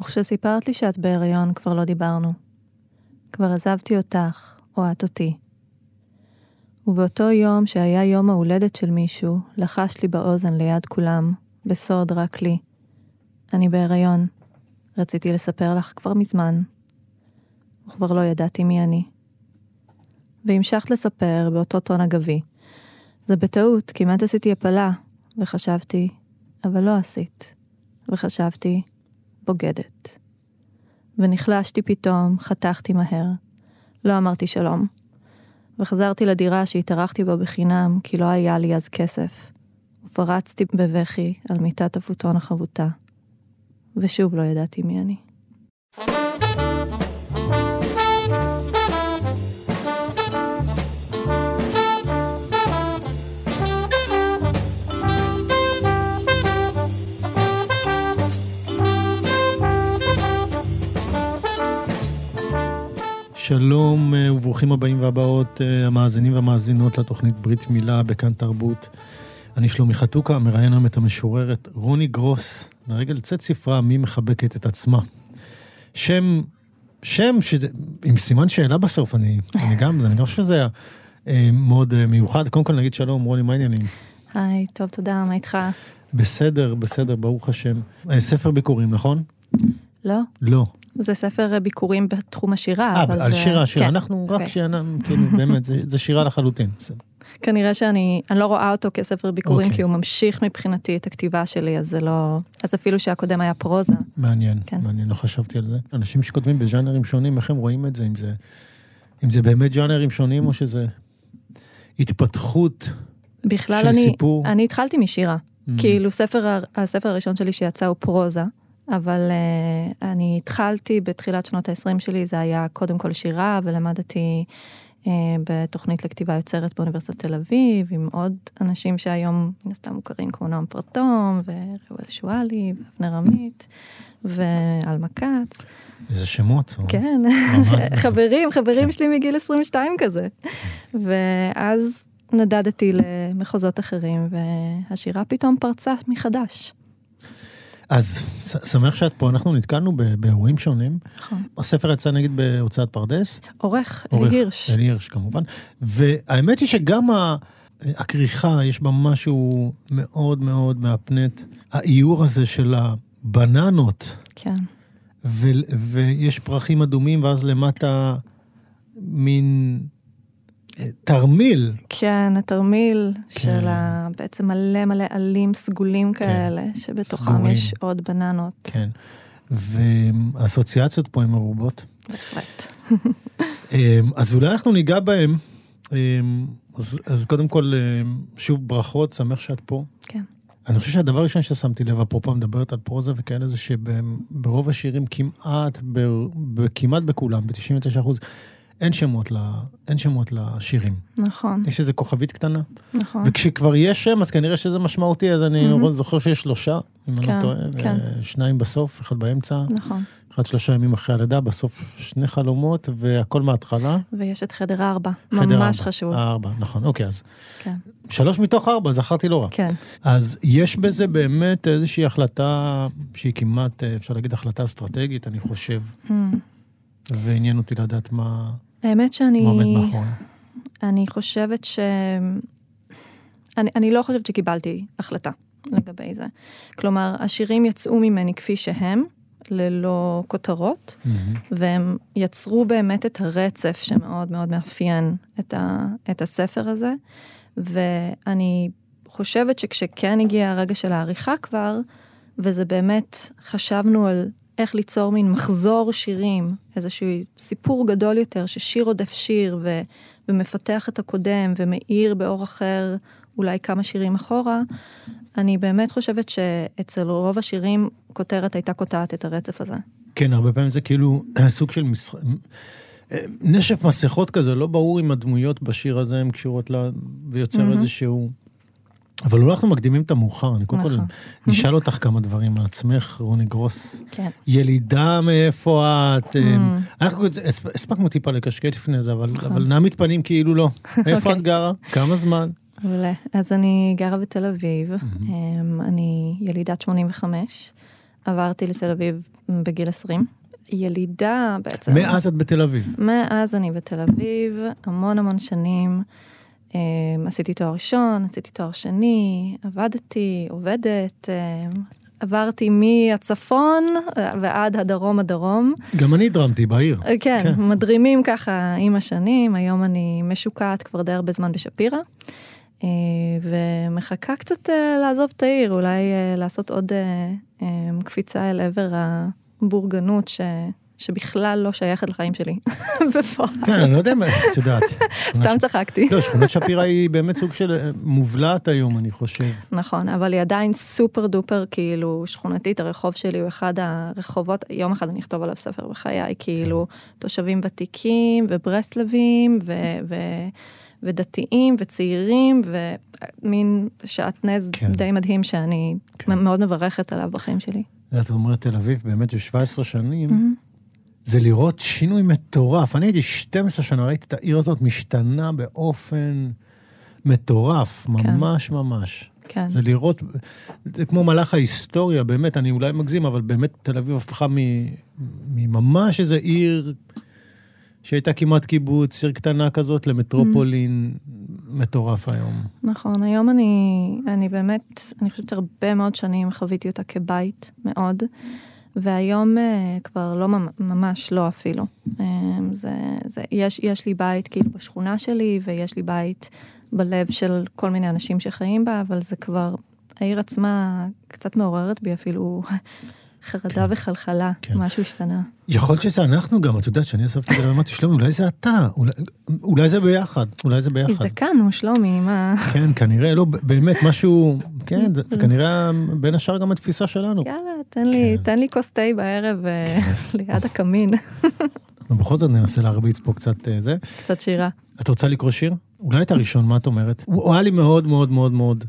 וכשסיפרת לי שאת בהיריון כבר לא דיברנו. כבר עזבתי אותך, או את אותי. ובאותו יום שהיה יום ההולדת של מישהו, לחש לי באוזן ליד כולם, בסוד רק לי. אני בהיריון. רציתי לספר לך כבר מזמן. וכבר לא ידעתי מי אני. והמשכת לספר באותו טון אגבי. זה בטעות, כמעט עשיתי הפלה, וחשבתי, אבל לא עשית. וחשבתי, בוגדת. ונחלשתי פתאום, חתכתי מהר. לא אמרתי שלום. וחזרתי לדירה שהתארחתי בה בחינם, כי לא היה לי אז כסף. ופרצתי בבכי על מיטת הפוטון החבוטה. ושוב לא ידעתי מי אני. שלום אה, וברוכים הבאים והבאות, אה, המאזינים והמאזינות לתוכנית ברית מילה בכאן תרבות. אני שלומי חתוקה, מראיין היום את המשוררת רוני גרוס, לרגל צאת ספרה מי מחבקת את עצמה. שם, שם שזה, עם סימן שאלה בסוף, אני, אני גם, אני חושב שזה היה אה, מאוד מיוחד. קודם כל נגיד שלום, רוני, מה העניינים? היי, טוב, תודה, מה איתך? בסדר, בסדר, ברוך השם. ספר ביקורים, נכון? לא? לא. זה ספר ביקורים בתחום השירה, אה, על זה- שירה, שירה. כן. אנחנו רק אוקיי. שירה, כאילו, באמת, זה- זה שירה לחלוטין. כנראה שאני אני לא רואה אותו כספר ביקורים, אוקיי. כי הוא ממשיך מבחינתי את הכתיבה שלי, אז זה לא... אז אפילו שהקודם היה פרוזה. מעניין, כן. מעניין, לא חשבתי על זה. אנשים שכותבים בז'אנרים שונים, איך הם רואים את זה? אם זה, אם זה באמת ז'אנרים שונים, או שזה התפתחות בכלל של אני, סיפור? אני התחלתי משירה. Mm. כאילו ספר, הספר הראשון שלי שיצא הוא פרוזה, אבל uh, אני התחלתי בתחילת שנות ה-20 שלי, זה היה קודם כל שירה, ולמדתי uh, בתוכנית לכתיבה יוצרת באוניברסיטת תל אביב, עם עוד אנשים שהיום מן הסתם מוכרים, כמו נועם פרטום, וראואל שואלי, ואבנר עמית, ועלמה כץ. איזה שמות. או- כן. חברים, חברים כן. שלי מגיל 22 כזה. ואז נדדתי למחוזות אחרים, והשירה פתאום פרצה מחדש. אז שמח שאת פה, אנחנו נתקלנו באירועים שונים. נכון. הספר יצא נגיד בהוצאת פרדס. עורך, אלי הירש. אלי הירש כמובן. והאמת היא שגם ה- הכריכה, יש בה משהו מאוד מאוד מהפנט. האיור הזה של הבננות. כן, ו- ויש פרחים אדומים, ואז למטה מין תרמיל. כן, התרמיל כן. של ה... בעצם מלא מלא עלים סגולים כאלה, שבתוכם סגורים. יש עוד בננות. כן. והאסוציאציות פה הן מרובות. בהחלט. אמ, אז אולי אנחנו ניגע בהם. אמ, אז, אז קודם כל, אמ, שוב ברכות, שמח שאת פה. כן. אני חושב שהדבר הראשון ששמתי לב, אפרופו מדברת על פרוזה וכאלה, זה שברוב השירים כמעט, ב- ב- כמעט בכולם, ב-99 אחוז, אין שמות, ל, אין שמות לשירים. נכון, יש איזה כוכבית קטנה. נכון. וכשכבר יש שם, אז כנראה שזה משמעותי, אז אני מהמם. זוכר שיש שלושה, אם אני כן, לא טועה, כן. שניים בסוף, אחד באמצע, נכון. אחד שלושה ימים אחרי הלידה, בסוף שני חלומות, והכל מההתחלה. ויש את חדר ארבע, חדר ממש ארבע. חשוב. ארבע, נכון, אוקיי, אז כן, שלוש מתוך ארבע, זכרתי לא רע. כן. אז יש בזה באמת איזושהי החלטה שהיא כמעט, אפשר להגיד, החלטה אסטרטגית, אני חושב, Hmm. ועניין אותי לדעת מה האמת שאני... עומד מאחורי. אני חושבת ש... אני, אני לא חושבת שקיבלתי החלטה לגבי זה. כלומר, השירים יצאו ממני כפי שהם, ללא כותרות, מהמם. והם יצרו באמת את הרצף שמאוד מאוד מאפיין את, ה, את הספר הזה. ואני חושבת שכשכן הגיע הרגע של העריכה כבר, וזה באמת, חשבנו על איך ליצור מין מחזור שירים, איזשהו סיפור גדול יותר, ששיר עודף שיר ו, ומפתח את הקודם ומאיר באור אחר אולי כמה שירים אחורה, אני באמת חושבת שאצל רוב השירים כותרת הייתה קוטעת את הרצף הזה. כן, הרבה פעמים זה כאילו סוג של משחק... נשף מסכות כזה, לא ברור אם הדמויות בשיר הזה הן קשורות לה, ויוצר מהמם. איזשהו... אבל אולי אנחנו מקדימים את המאוחר, אני קודם כל נכון. נשאל אותך כמה דברים על עצמך, רוני גרוס. כן. ילידה מאיפה את? Mm. אנחנו הספ- הספקנו טיפה לקשקט לפני זה, אבל נכון. אבל נעמיד פנים כאילו לא. איפה אוקיי. את גרה? כמה זמן? מעולה. אז אני גרה בתל אביב, אמ, אני ילידת 85, עברתי לתל אביב בגיל 20. ילידה בעצם. מאז את בתל אביב. מאז אני בתל אביב, המון המון שנים. Um, עשיתי תואר ראשון, עשיתי תואר שני, עבדתי, עובדת, um, עברתי מהצפון ועד הדרום הדרום. גם אני דרמתי בעיר. כן, כן, מדרימים ככה עם השנים, היום אני משוקעת כבר די הרבה זמן בשפירא. אה, ומחכה קצת אה, לעזוב את העיר, אולי אה, לעשות עוד קפיצה אל עבר הבורגנות ש... שבכלל לא שייכת לחיים שלי, בפועל. כן, אני לא יודע מה, את יודעת. סתם צחקתי. לא, שכונת שפירא היא באמת סוג של מובלעת היום, אני חושב. נכון, אבל היא עדיין סופר דופר, כאילו, שכונתית, הרחוב שלי הוא אחד הרחובות, יום אחד אני אכתוב עליו ספר בחיי, כאילו, כן. תושבים ותיקים וברסלבים, ו... ודתיים וצעירים, ומין שעטנז כן. די מדהים שאני כן. מאוד מברכת עליו בחיים שלי. את אומרת תל אביב, באמת, 17 שנים. זה לראות שינוי מטורף. אני הייתי 12 שנה, ראיתי את העיר הזאת משתנה באופן מטורף, כן. ממש ממש. כן. זה לראות, זה כמו מלאך ההיסטוריה, באמת, אני אולי מגזים, אבל באמת תל אביב הפכה מממש איזה עיר שהייתה כמעט קיבוץ, עיר קטנה כזאת, למטרופולין mm. מטורף היום. נכון, היום אני, אני באמת, אני חושבת שהרבה מאוד שנים חוויתי אותה כבית מאוד. והיום uh, כבר לא ממש לא אפילו. Um, זה, זה, יש, יש לי בית כאילו בשכונה שלי, ויש לי בית בלב של כל מיני אנשים שחיים בה, אבל זה כבר, העיר עצמה קצת מעוררת בי אפילו חרדה כן. וחלחלה, כן. משהו השתנה. יכול להיות שזה אנחנו גם, את יודעת, שאני אספתי את זה ואמרתי, שלומי, אולי זה אתה, אולי, אולי זה ביחד, אולי זה ביחד. הזדקנו, שלומי, מה... כן, כנראה, לא, באמת, משהו, כן, זה, זה כנראה בין השאר גם התפיסה שלנו. יאללה, תן לי, כן. תן לי כוס תה בערב אה, כן. ליד הקמין. אנחנו בכל זאת ננסה להרביץ פה קצת אה, זה. קצת שירה. את רוצה לקרוא שיר? אולי את הראשון, מה את אומרת? הוא היה לי מאוד מאוד מאוד מאוד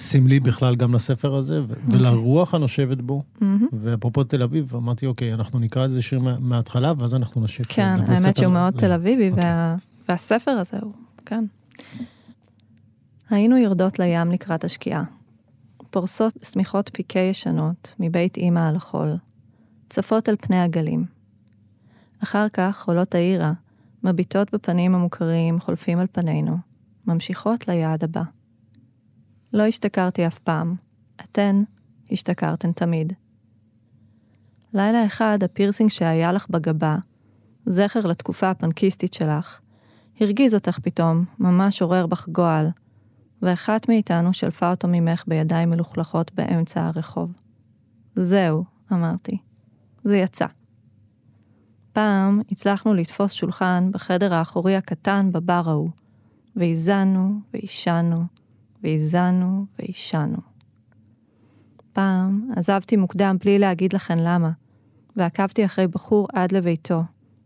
סמלי בכלל גם לספר הזה, okay. אוקיי. ולרוח הנושבת בו. Mm-hmm. ואפרופו תל אביב, אמרתי, אוקיי, אנחנו נקרא איזה שיר מההתחלה, ואז אנחנו נשאיר. כן, האמת שהוא מאוד תל אביבי, אוקיי. וה... והספר הזה הוא, כן. היינו יורדות לים לקראת השקיעה. פורסות שמיכות פיקי ישנות מבית אימא על החול, צפות על פני הגלים. אחר כך עולות העירה, מביטות בפנים המוכרים חולפים על פנינו, ממשיכות ליעד הבא. לא השתכרתי אף פעם. אתן השתכרתן תמיד. לילה אחד הפירסינג שהיה לך בגבה, זכר לתקופה הפנקיסטית שלך, הרגיז אותך פתאום, ממש עורר בך גועל, ואחת מאיתנו שלפה אותו ממך בידיים מלוכלכות באמצע הרחוב. זהו, אמרתי. זה יצא. פעם הצלחנו לתפוס שולחן בחדר האחורי הקטן בבר ההוא, והזנו ועישנו והזנו והישנו. פעם עזבתי מוקדם בלי להגיד לכן למה, ועקבתי אחרי בחור עד לביתו,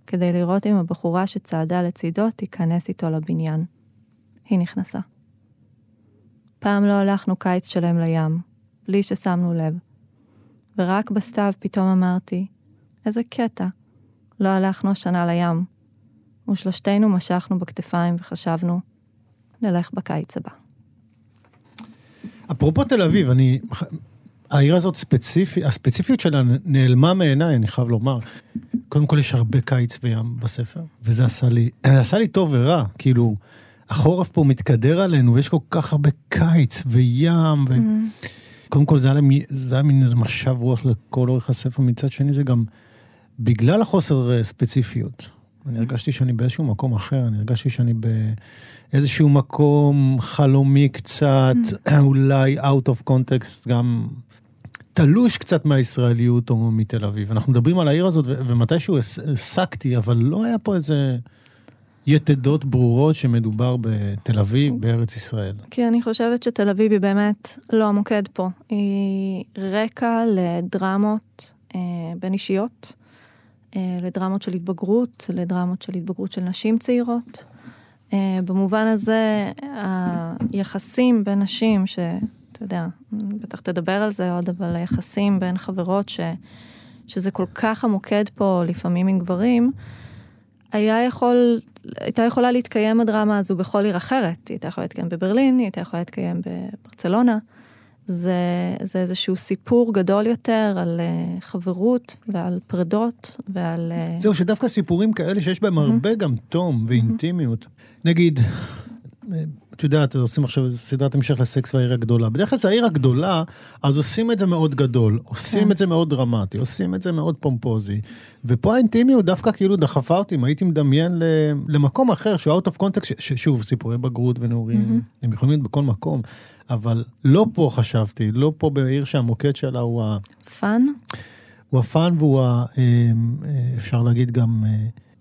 כדי לראות אם הבחורה שצעדה לצידו תיכנס איתו לבניין. היא נכנסה. פעם לא הלכנו קיץ שלם לים, בלי ששמנו לב. ורק בסתיו פתאום אמרתי, איזה קטע, לא הלכנו השנה לים. ושלושתנו משכנו בכתפיים וחשבנו, נלך בקיץ הבא. אפרופו תל אביב, אני... העיר הזאת ספציפית, הספציפיות שלה נעלמה מעיניי, אני חייב לומר. קודם כל, יש הרבה קיץ וים בספר, וזה עשה לי, עשה לי טוב ורע, כאילו, החורף פה מתקדר עלינו, ויש כל כך הרבה קיץ וים, ו... Mm-hmm. קודם כל, זה היה, לי, זה היה מין איזה משב רוח לכל אורך הספר, מצד שני זה גם בגלל החוסר אה, ספציפיות. אני הרגשתי שאני באיזשהו מקום אחר, אני הרגשתי שאני באיזשהו מקום חלומי קצת, mm. אולי out of context, גם תלוש קצת מהישראליות או מתל אביב. אנחנו מדברים על העיר הזאת, ומתישהו הסקתי, אבל לא היה פה איזה... יתדות ברורות שמדובר בתל אביב, בארץ ישראל. כי אני חושבת שתל אביב היא באמת לא המוקד פה. היא רקע לדרמות אה, בין אישיות, לדרמות של התבגרות, לדרמות של התבגרות של נשים צעירות. אה, במובן הזה, היחסים בין נשים, שאתה יודע, בטח תדבר על זה עוד, אבל היחסים בין חברות, ש, שזה כל כך המוקד פה, לפעמים עם גברים, היה יכול, הייתה יכולה להתקיים הדרמה הזו בכל עיר אחרת. היא הייתה יכולה להתקיים בברלין, היא הייתה יכולה להתקיים בברצלונה. זה, זה איזשהו סיפור גדול יותר על uh, חברות ועל פרדות ועל... Uh... זהו, שדווקא סיפורים כאלה שיש בהם mm-hmm. הרבה גם תום ואינטימיות. Mm-hmm. נגיד, את יודעת, עושים עכשיו סדרת המשך לסקס והעיר הגדולה. בדרך כלל זה העיר הגדולה, אז עושים את זה מאוד גדול, עושים כן. את זה מאוד דרמטי, עושים את זה מאוד פומפוזי. ופה האינטימיות דווקא כאילו דחפה אותי, אם הייתי מדמיין למקום אחר, שהוא out of context, ששוב, סיפורי בגרות ונעורים, mm-hmm. הם יכולים להיות בכל מקום, אבל לא פה חשבתי, לא פה בעיר שהמוקד שלה הוא ה... פאן? הוא הפאן והוא ה... אה, אה, אפשר להגיד גם אה,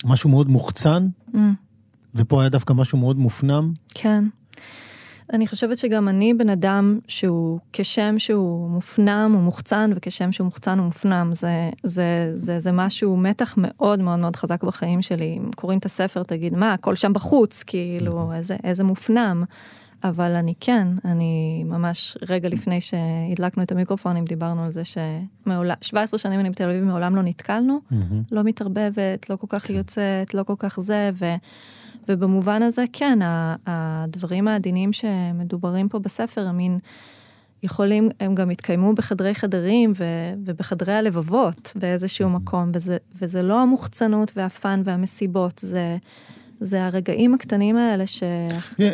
משהו מאוד מוחצן. Mm. ופה היה דווקא משהו מאוד מופנם. כן. אני חושבת שגם אני בן אדם שהוא, כשם שהוא מופנם הוא מוחצן, וכשם שהוא מוחצן הוא מופנם. זה, זה, זה, זה משהו, מתח מאוד מאוד מאוד חזק בחיים שלי. אם קוראים את הספר, תגיד, מה, הכל שם בחוץ, כאילו, נכון. איזה, איזה מופנם. אבל אני כן, אני ממש רגע לפני שהדלקנו את המיקרופונים, דיברנו על זה שמעולם, 17 שנים אני בתל אביב, מעולם לא נתקלנו, mm-hmm. לא מתערבבת, לא כל כך כן. יוצאת, לא כל כך זה, ו... ובמובן הזה, כן, הדברים העדינים שמדוברים פה בספר, הם מין... יכולים, הם גם התקיימו בחדרי חדרים ו, ובחדרי הלבבות באיזשהו. מקום, וזה, וזה לא המוחצנות והפאן והמסיבות, זה, זה הרגעים הקטנים האלה ש...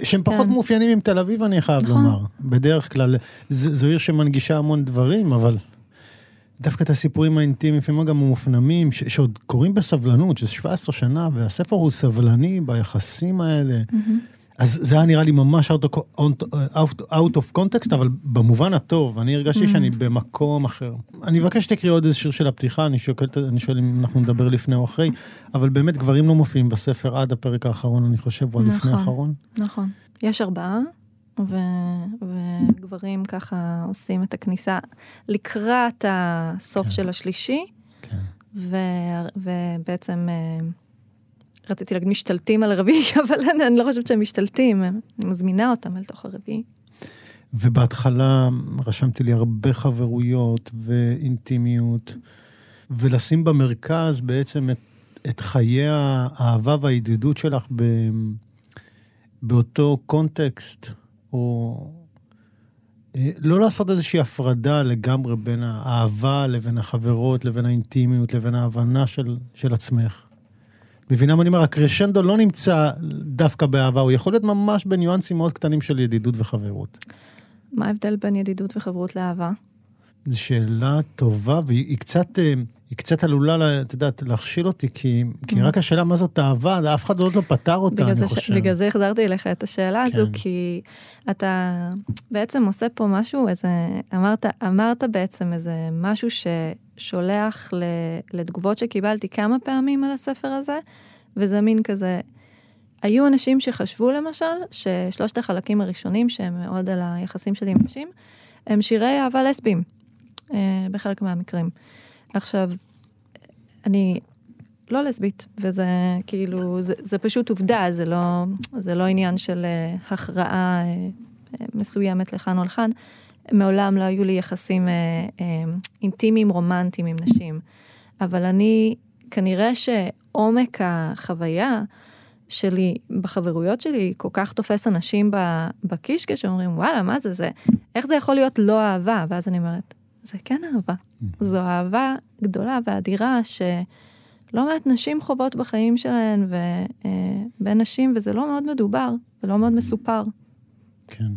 שהם פחות כן. מאופיינים עם תל אביב, אני חייב נכון. לומר. בדרך כלל, זו עיר שמנגישה המון דברים, אבל דווקא את הסיפורים האינטימיים, לפעמים גם מופנמים, ש- שעוד קורים בסבלנות, שזה 17 שנה, והספר הוא סבלני ביחסים האלה. Mm-hmm. אז זה היה נראה לי ממש out of, context, אבל במובן הטוב, אני הרגשתי mm-hmm. שאני במקום אחר. אני מבקש שתקריא עוד איזה שיר של הפתיחה, אני שואל, אני שואל אם אנחנו נדבר לפני או אחרי, אבל באמת גברים לא מופיעים בספר עד הפרק האחרון, אני חושב, או נכון, לפני האחרון. נכון. יש ארבעה, ו- וגברים ככה עושים את הכניסה לקראת הסוף כן. של השלישי, כן. ו- ובעצם אה, רציתי להגיד משתלטים על הרביעי, אבל אני, אני לא חושבת שהם משתלטים, אני מזמינה אותם אל תוך הרביעי. ובהתחלה רשמתי לי הרבה חברויות ואינטימיות, ולשים במרכז בעצם את, את חיי האהבה והידידות שלך ב, באותו קונטקסט. או אה, לא לעשות איזושהי הפרדה לגמרי בין האהבה לבין החברות, לבין האינטימיות, לבין ההבנה של, של עצמך. מבינה מה אני אומר? הקרשנדו לא נמצא דווקא באהבה, הוא יכול להיות ממש בניואנסים מאוד קטנים של ידידות וחברות. מה ההבדל בין ידידות וחברות לאהבה? זו שאלה טובה, והיא קצת... אה, היא קצת עלולה, את יודעת, להכשיל אותי, כי, כי mm. רק השאלה מה זאת אהבה, אף אחד עוד לא פתר אותה, אני חושב. בגלל זה החזרתי אליך את השאלה כן. הזו, כי אתה בעצם עושה פה משהו, איזה, אמרת, אמרת בעצם איזה משהו ששולח ל, לתגובות שקיבלתי כמה פעמים על הספר הזה, וזה מין כזה, היו אנשים שחשבו למשל, ששלושת החלקים הראשונים, שהם מאוד על היחסים שלי עם נשים, הם שירי אהבה לסביים, אה, בחלק מהמקרים. עכשיו, אני לא לסבית, וזה כאילו, זה, זה פשוט עובדה, זה לא, זה לא עניין של uh, הכרעה uh, מסוימת לכאן או לכאן. מעולם לא היו לי יחסים uh, uh, אינטימיים, רומנטיים עם נשים. אבל אני, כנראה שעומק החוויה שלי, בחברויות שלי, כל כך תופס אנשים בקישקע שאומרים, וואלה, מה זה זה? איך זה יכול להיות לא אהבה? ואז אני אומרת, זה כן אהבה. זו אהבה גדולה ואדירה שלא מעט נשים חוות בחיים שלהן ובין נשים, וזה לא מאוד מדובר ולא מאוד מסופר. כן.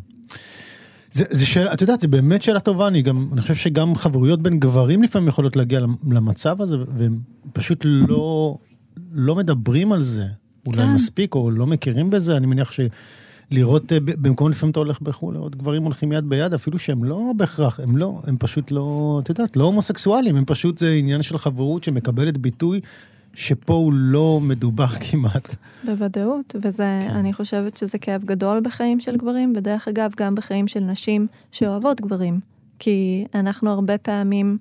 זה, זה שאלה, את יודעת, זה באמת שאלה טובה, אני גם, אני חושב שגם חברויות בין גברים לפעמים יכולות להגיע למצב הזה, והם פשוט לא, לא מדברים על זה, אולי כן. מספיק, או לא מכירים בזה, אני מניח ש... לראות אה, במקום לפעמים אתה הולך בחו"ל, לראות גברים הולכים יד ביד, אפילו שהם לא בהכרח, הם לא, הם פשוט לא, את יודעת, לא הומוסקסואלים, הם פשוט, זה עניין של חברות שמקבלת ביטוי. שפה הוא לא מדובר כמעט. בוודאות, וזה, כן. אני חושבת שזה כאב גדול בחיים של גברים, ודרך אגב, גם בחיים של נשים שאוהבות גברים. כי אנחנו הרבה פעמים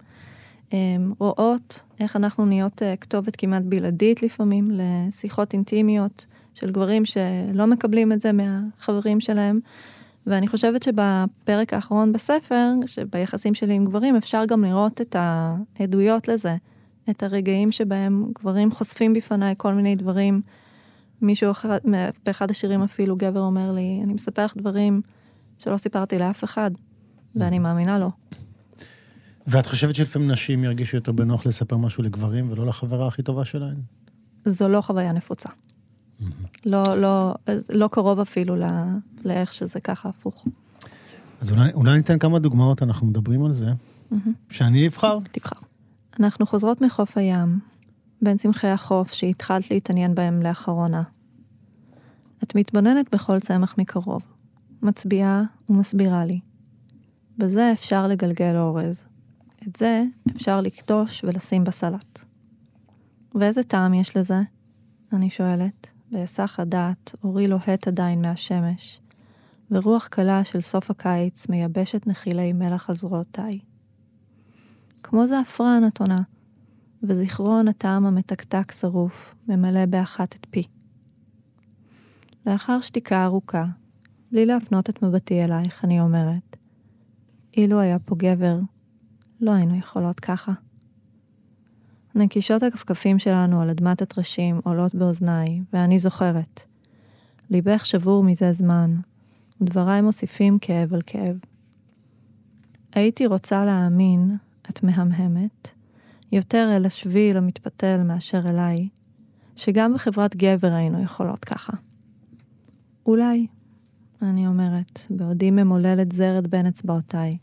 אמ, רואות איך אנחנו נהיות uh, כתובת כמעט בלעדית לפעמים לשיחות אינטימיות. של גברים שלא מקבלים את זה מהחברים שלהם. ואני חושבת שבפרק האחרון בספר, שביחסים שלי עם גברים, אפשר גם לראות את העדויות לזה, את הרגעים שבהם גברים חושפים בפניי כל מיני דברים. מישהו אחד, באחד השירים אפילו גבר אומר לי, אני מספר לך דברים שלא סיפרתי לאף אחד. ואני מאמינה לו. ואת חושבת שלפעמים נשים ירגישו יותר בנוח לספר משהו לגברים ולא לחברה הכי טובה שלהן? זו לא חוויה נפוצה. לא, לא, לא קרוב אפילו לא, לאיך שזה ככה הפוך. אז אולי, אולי ניתן כמה דוגמאות, אנחנו מדברים על זה. שאני אבחר? תבחר. אנחנו חוזרות מחוף הים, בין צמחי החוף שהתחלת להתעניין בהם לאחרונה. את מתבוננת בכל צמח מקרוב, מצביעה ומסבירה לי. בזה אפשר לגלגל אורז. את זה אפשר לקטוש ולשים בסלט. ואיזה טעם יש לזה? אני שואלת, בהיסח הדעת, אורי לוהט עדיין מהשמש, ורוח קלה של סוף הקיץ מייבשת נחילי מלח על זרועותיי. כמו זעפרן, את עונה, וזיכרון הטעם המתקתק שרוף, ממלא באחת את פי. לאחר שתיקה ארוכה, בלי להפנות את מבטי אלייך, אני אומרת, אילו היה פה גבר, לא היינו יכולות ככה. נקישות הכפכפים שלנו על אדמת הטרשים עולות באוזניי, ואני זוכרת. ליבך שבור מזה זמן, ודבריי מוסיפים כאב על כאב. הייתי רוצה להאמין, את מהמהמת, יותר אל השביל המתפתל מאשר אליי, שגם בחברת גבר היינו יכולות ככה. אולי, אני אומרת, בעודי ממוללת זרת בין אצבעותיי,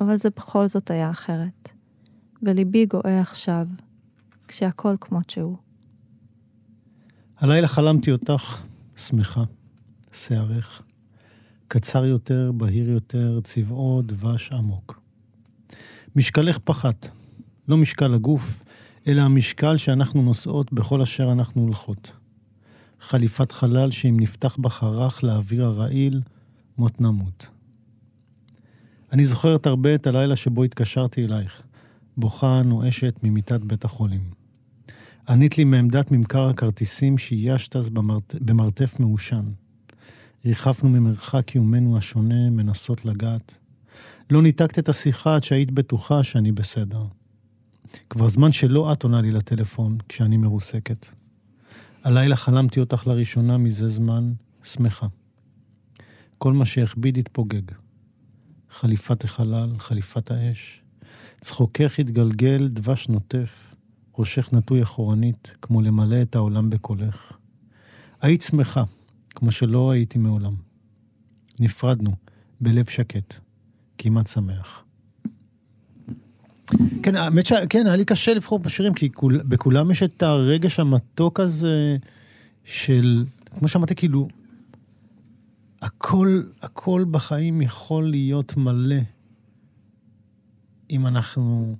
אבל זה בכל זאת היה אחרת, וליבי גואה עכשיו, כשהכל כמות שהוא. הלילה חלמתי אותך, שמחה, שערך, קצר יותר, בהיר יותר, צבעו דבש עמוק. משקלך פחת, לא משקל הגוף, אלא המשקל שאנחנו נושאות בכל אשר אנחנו הולכות. חליפת חלל שאם נפתח בה חרך לאוויר הרעיל, מות נמות. אני זוכרת הרבה את הלילה שבו התקשרתי אלייך, בוכה נואשת ממיטת בית החולים. ענית לי מעמדת ממכר הכרטיסים שאיישת אז במרט... במרתף מעושן. ריחפנו ממרחק קיומנו השונה, מנסות לגעת. לא ניתקת את השיחה עד שהיית בטוחה שאני בסדר. כבר זמן שלא את עונה לי לטלפון כשאני מרוסקת. הלילה חלמתי אותך לראשונה מזה זמן, שמחה. כל מה שהכביד התפוגג. חליפת החלל, חליפת האש. צחוקך התגלגל, דבש נוטף, ראשך נטוי אחורנית, כמו למלא את העולם בקולך. היית שמחה, כמו שלא הייתי מעולם. נפרדנו, בלב שקט, כמעט שמח. כן, האמת שכן, היה לי קשה לבחור בשירים, כי כול, בכולם יש את הרגש המתוק הזה של, כמו שאמרתי, כאילו, הכל, הכל בחיים יכול להיות מלא אם אנחנו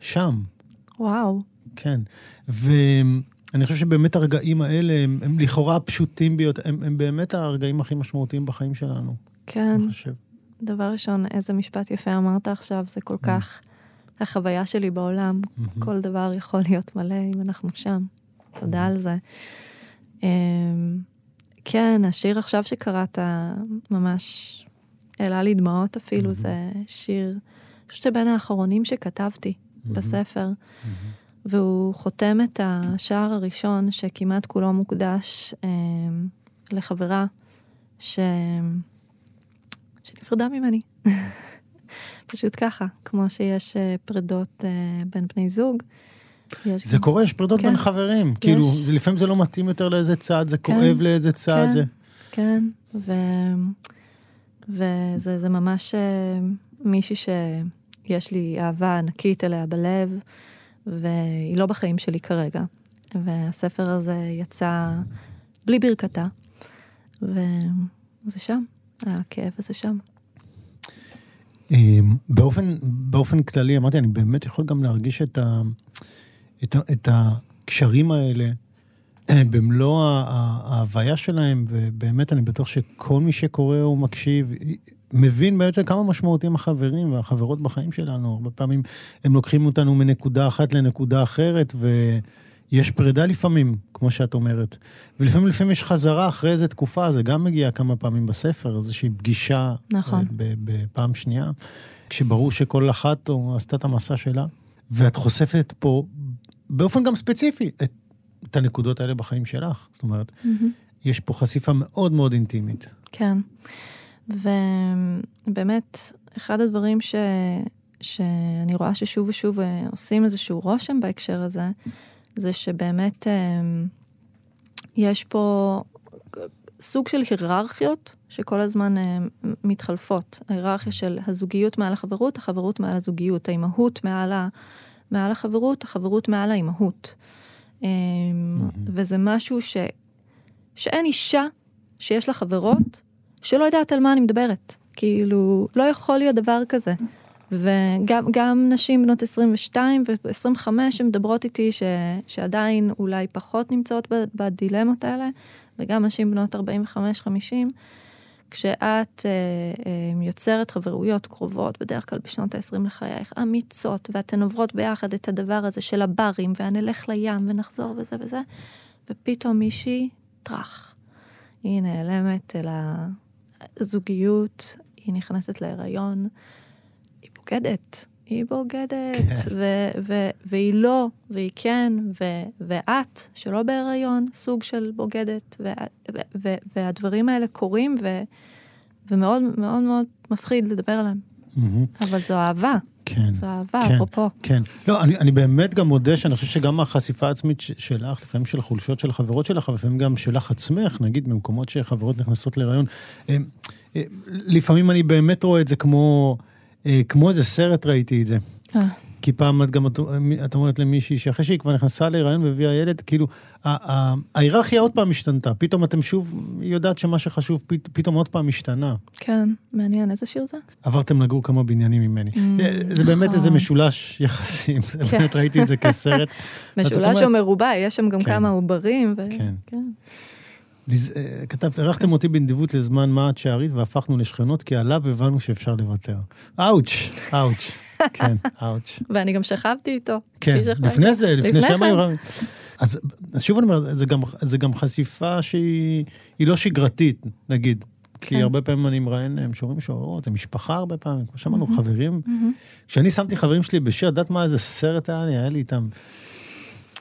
שם. וואו. כן. ואני חושב שבאמת הרגעים האלה הם, הם לכאורה פשוטים ביותר, הם, הם באמת הרגעים הכי משמעותיים בחיים שלנו. כן. אני חושב. דבר ראשון, איזה משפט יפה אמרת עכשיו, זה כל mm. כך החוויה שלי בעולם. Mm-hmm. כל דבר יכול להיות מלא אם אנחנו שם. תודה mm-hmm. על זה. Um, כן, השיר עכשיו שקראת, ממש העלה לי דמעות אפילו, mm-hmm. זה שיר, אני חושבת שבין האחרונים שכתבתי. בספר. והוא חותם את השער הראשון שכמעט כולו מוקדש אה, לחברה ש... שנפרדה ממני. פשוט ככה, כמו שיש אה, פרדות אה, בין בני זוג. זה גם... קורה, יש פרדות כן. בין חברים. יש... כאילו, זה, לפעמים זה לא מתאים יותר לאיזה צד, זה כן, כואב לאיזה צד. כן, זה... כן, ו... וזה ממש אה, מישהי שיש לי אהבה ענקית אליה בלב, והיא לא בחיים שלי כרגע. והספר הזה יצא בלי ברכתה, וזה שם, הכאב הזה שם. אמ, באופן, באופן כללי, אמרתי, אני באמת יכול גם להרגיש את, ה, את, ה, את הקשרים האלה במלוא ההוויה שלהם, ובאמת אני בטוח שכל מי שקורא או מקשיב, מבין בעצם כמה משמעותיים החברים והחברות בחיים שלנו. הרבה פעמים הם לוקחים אותנו מנקודה אחת לנקודה אחרת, ויש פרידה לפעמים, כמו שאת אומרת. ולפעמים לפעמים יש חזרה אחרי איזה תקופה, זה גם מגיע כמה פעמים בספר, איזושהי פגישה. נכון. בפעם שנייה, כשברור שכל אחת עשתה את המסע שלה. ואת חושפת פה, באופן גם ספציפי, את, את הנקודות האלה בחיים שלך. זאת אומרת, mm-hmm. יש פה חשיפה מאוד מאוד אינטימית. כן. ובאמת, אחד הדברים ש... שאני רואה ששוב ושוב אה, עושים איזשהו רושם בהקשר הזה, זה שבאמת אה, יש פה סוג של היררכיות שכל הזמן אה, מתחלפות. ההיררכיה של הזוגיות מעל החברות, החברות מעל הזוגיות, האימהות מעל, ה, מעל החברות, החברות מעל האימהות. Mm-hmm. וזה משהו ש, שאין אישה שיש לה חברות שלא יודעת על מה אני מדברת. כאילו, לא יכול להיות דבר כזה. וגם נשים בנות 22 ו-25 שמדברות איתי ש, שעדיין אולי פחות נמצאות בדילמות האלה, וגם נשים בנות 45-50, כשאת אה, אה, יוצרת חברויות קרובות, בדרך כלל בשנות ה-20 לחייך, אמיצות, ואתן עוברות ביחד את הדבר הזה של הברים, והנלך לים ונחזור וזה וזה, ופתאום מישהי, טראח. היא נעלמת אל הזוגיות, היא נכנסת להיריון, בוגדת. היא בוגדת, כן. ו- ו- והיא לא, והיא כן, ו- ואת, שלא בהיריון, סוג של בוגדת, ו- ו- והדברים האלה קורים, ו- ומאוד מאוד מאוד מפחיד לדבר עליהם. Mm-hmm. אבל זו אהבה. כן. זו אהבה, כן, אפרופו. כן. לא, אני, אני באמת גם מודה שאני חושב שגם החשיפה העצמית שלך, לפעמים של חולשות של החברות שלך, ולפעמים גם שלך עצמך, נגיד במקומות שחברות נכנסות להיריון, לפעמים אני באמת רואה את זה כמו... אה, כמו איזה סרט ראיתי את זה. אה. כי פעם את גם, את אומרת למישהי שאחרי שהיא כבר נכנסה להיריון והביאה ילד, כאילו, ההיררכיה עוד פעם השתנתה. פתאום אתם שוב, היא יודעת שמה שחשוב פתאום עוד פעם השתנה. כן, מעניין, איזה שיר זה? עברתם לגור כמה בניינים ממני. Mm, זה באמת איזה. משולש יחסים, כן. באמת ראיתי את זה כסרט. משולש או מרובע, יש שם גם כן. כמה עוברים. כן. כן. אה, כתבת, אירחתם אותי בנדיבות לזמן מעט שערית והפכנו לשכנות, כי עליו הבנו שאפשר לוותר. אאוץ', אאוץ', כן, אאוץ'. ואני גם שכבתי איתו. כן, לפני זה, לפני שהם היו רבים. אז, אז שוב אני אומר, זה גם, זה גם חשיפה שהיא לא שגרתית, נגיד. כי כן. הרבה פעמים אני מראיין משוררים משוררות, זה משפחה הרבה פעמים, כמו שאמרנו, חברים. כשאני שמתי חברים שלי בשיר, את יודעת מה איזה סרט היה לי? היה לי איתם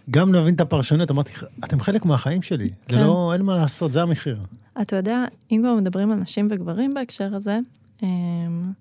גם להבין את הפרשנות, אמרתי, אתם חלק מהחיים שלי, כן. זה לא, אין מה לעשות, זה המחיר. אתה יודע, אם כבר מדברים על נשים וגברים בהקשר הזה, אמ,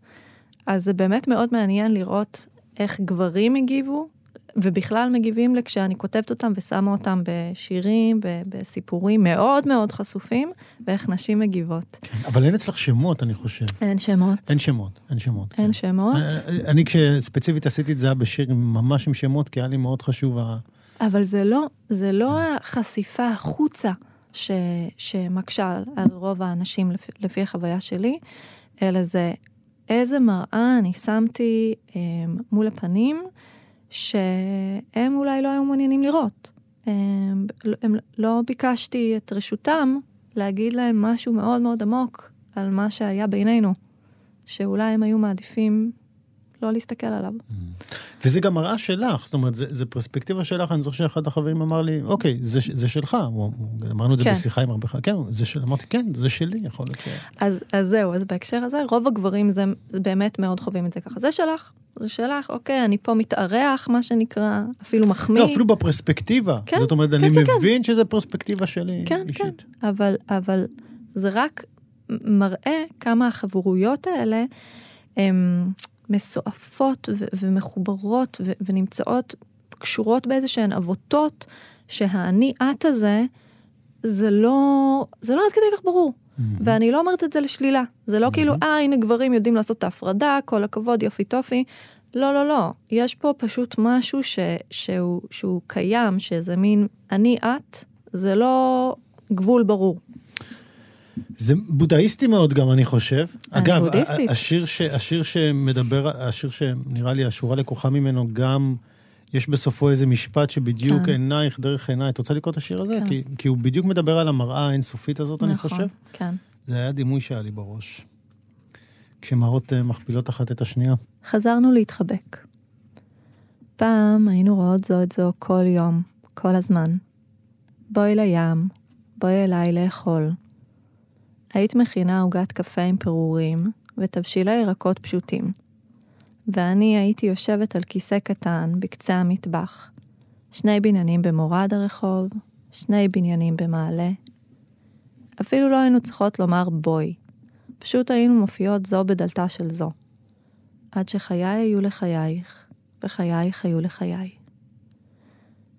אז זה באמת מאוד מעניין לראות איך גברים הגיבו, ובכלל מגיבים לכשאני כותבת אותם ושמה אותם בשירים, בסיפורים מאוד מאוד חשופים, ואיך נשים מגיבות. כן, אבל אין אצלך שמות, אני חושב. אין שמות. אין שמות, אין שמות. אין כן. שמות. אני, אני כשספציפית עשיתי את זה בשיר ממש עם שמות, כי היה לי מאוד חשוב ה... אבל זה לא, זה לא החשיפה החוצה ש, שמקשה על, רוב האנשים לפי, לפי החוויה שלי, אלא זה איזה מראה אני שמתי אמ, מול הפנים, שהם אולי לא היו מעוניינים לראות. הם, הם, לא ביקשתי את רשותם להגיד להם משהו מאוד מאוד עמוק על מה שהיה בינינו, שאולי הם היו מעדיפים לא להסתכל עליו. Mm. וזה גם מראה שלך, זאת אומרת, זה פרספקטיבה שלך, אני זוכר שאחד החברים אמר לי, אוקיי, זה, זה שלך, אמרנו את זה כן. בשיחה עם הרבה חברים, כן, זה של, אמרתי, כן, זה שלי, יכול להיות ש... אז, אז זהו, אז בהקשר הזה, רוב הגברים זה, באמת מאוד חווים את זה ככה, זה שלך, זה שלך, אוקיי, אני פה מתארח, מה שנקרא, אפילו מחמיא. לא, אפילו בפרספקטיבה. כן, זאת אומרת, כן, אני כן, מבין כן. שזה פרספקטיבה שלי כן, אישית. כן, כן, אבל, אבל זה רק מראה כמה החברויות האלה, הם... מסועפות ו- ומחוברות ו- ונמצאות, קשורות באיזה שהן עבותות, שהאני את הזה, זה לא, זה לא עד כדי כך ברור. Mm-hmm. ואני לא אומרת את זה לשלילה. זה לא mm-hmm. כאילו, אה, הנה גברים יודעים לעשות את ההפרדה, כל הכבוד, יופי טופי. לא, לא, לא. יש פה פשוט משהו ש, שהוא, שהוא קיים, שזה מין אני את, זה לא גבול ברור. זה בודהיסטי מאוד גם, אני חושב. אני אגב, בודהיסטית. השיר, ש, השיר שמדבר, השיר שנראה לי השורה לקוחה ממנו, גם יש בסופו איזה משפט שבדיוק כן. עינייך דרך עיניי. את רוצה לקרוא את השיר הזה? כן. כי, כי הוא בדיוק מדבר על המראה האינסופית הזאת, נכון, אני חושב. כן. זה היה דימוי שהיה לי בראש. כשמראות אה, מכפילות אחת את השנייה. חזרנו להתחבק. פעם היינו רואות זו את זו כל יום, כל הזמן. בואי לים, בואי אליי לאכול. היית מכינה עוגת קפה עם פירורים ותבשילי ירקות פשוטים. ואני הייתי יושבת על כיסא קטן בקצה המטבח. שני בניינים במורד הרחוב, שני בניינים במעלה. אפילו לא היינו צריכות לומר בואי. פשוט היינו מופיעות זו בדלתה של זו. עד שחיי היו לחייך, וחייך היו לחיי.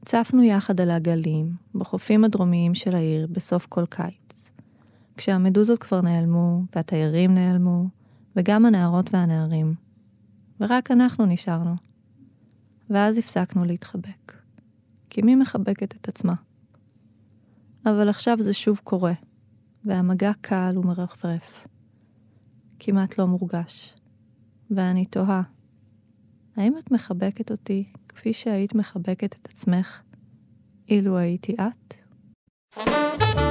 צפנו יחד על הגלים, בחופים הדרומיים של העיר, בסוף כל קיץ. כשהמדוזות כבר נעלמו, והתיירים נעלמו, וגם הנערות והנערים. ורק אנחנו נשארנו. ואז הפסקנו להתחבק. כי מי מחבקת את עצמה? אבל עכשיו זה שוב קורה, והמגע קל ומרפרף. כמעט לא מורגש. ואני תוהה, האם את מחבקת אותי כפי שהיית מחבקת את עצמך אילו הייתי את? אה,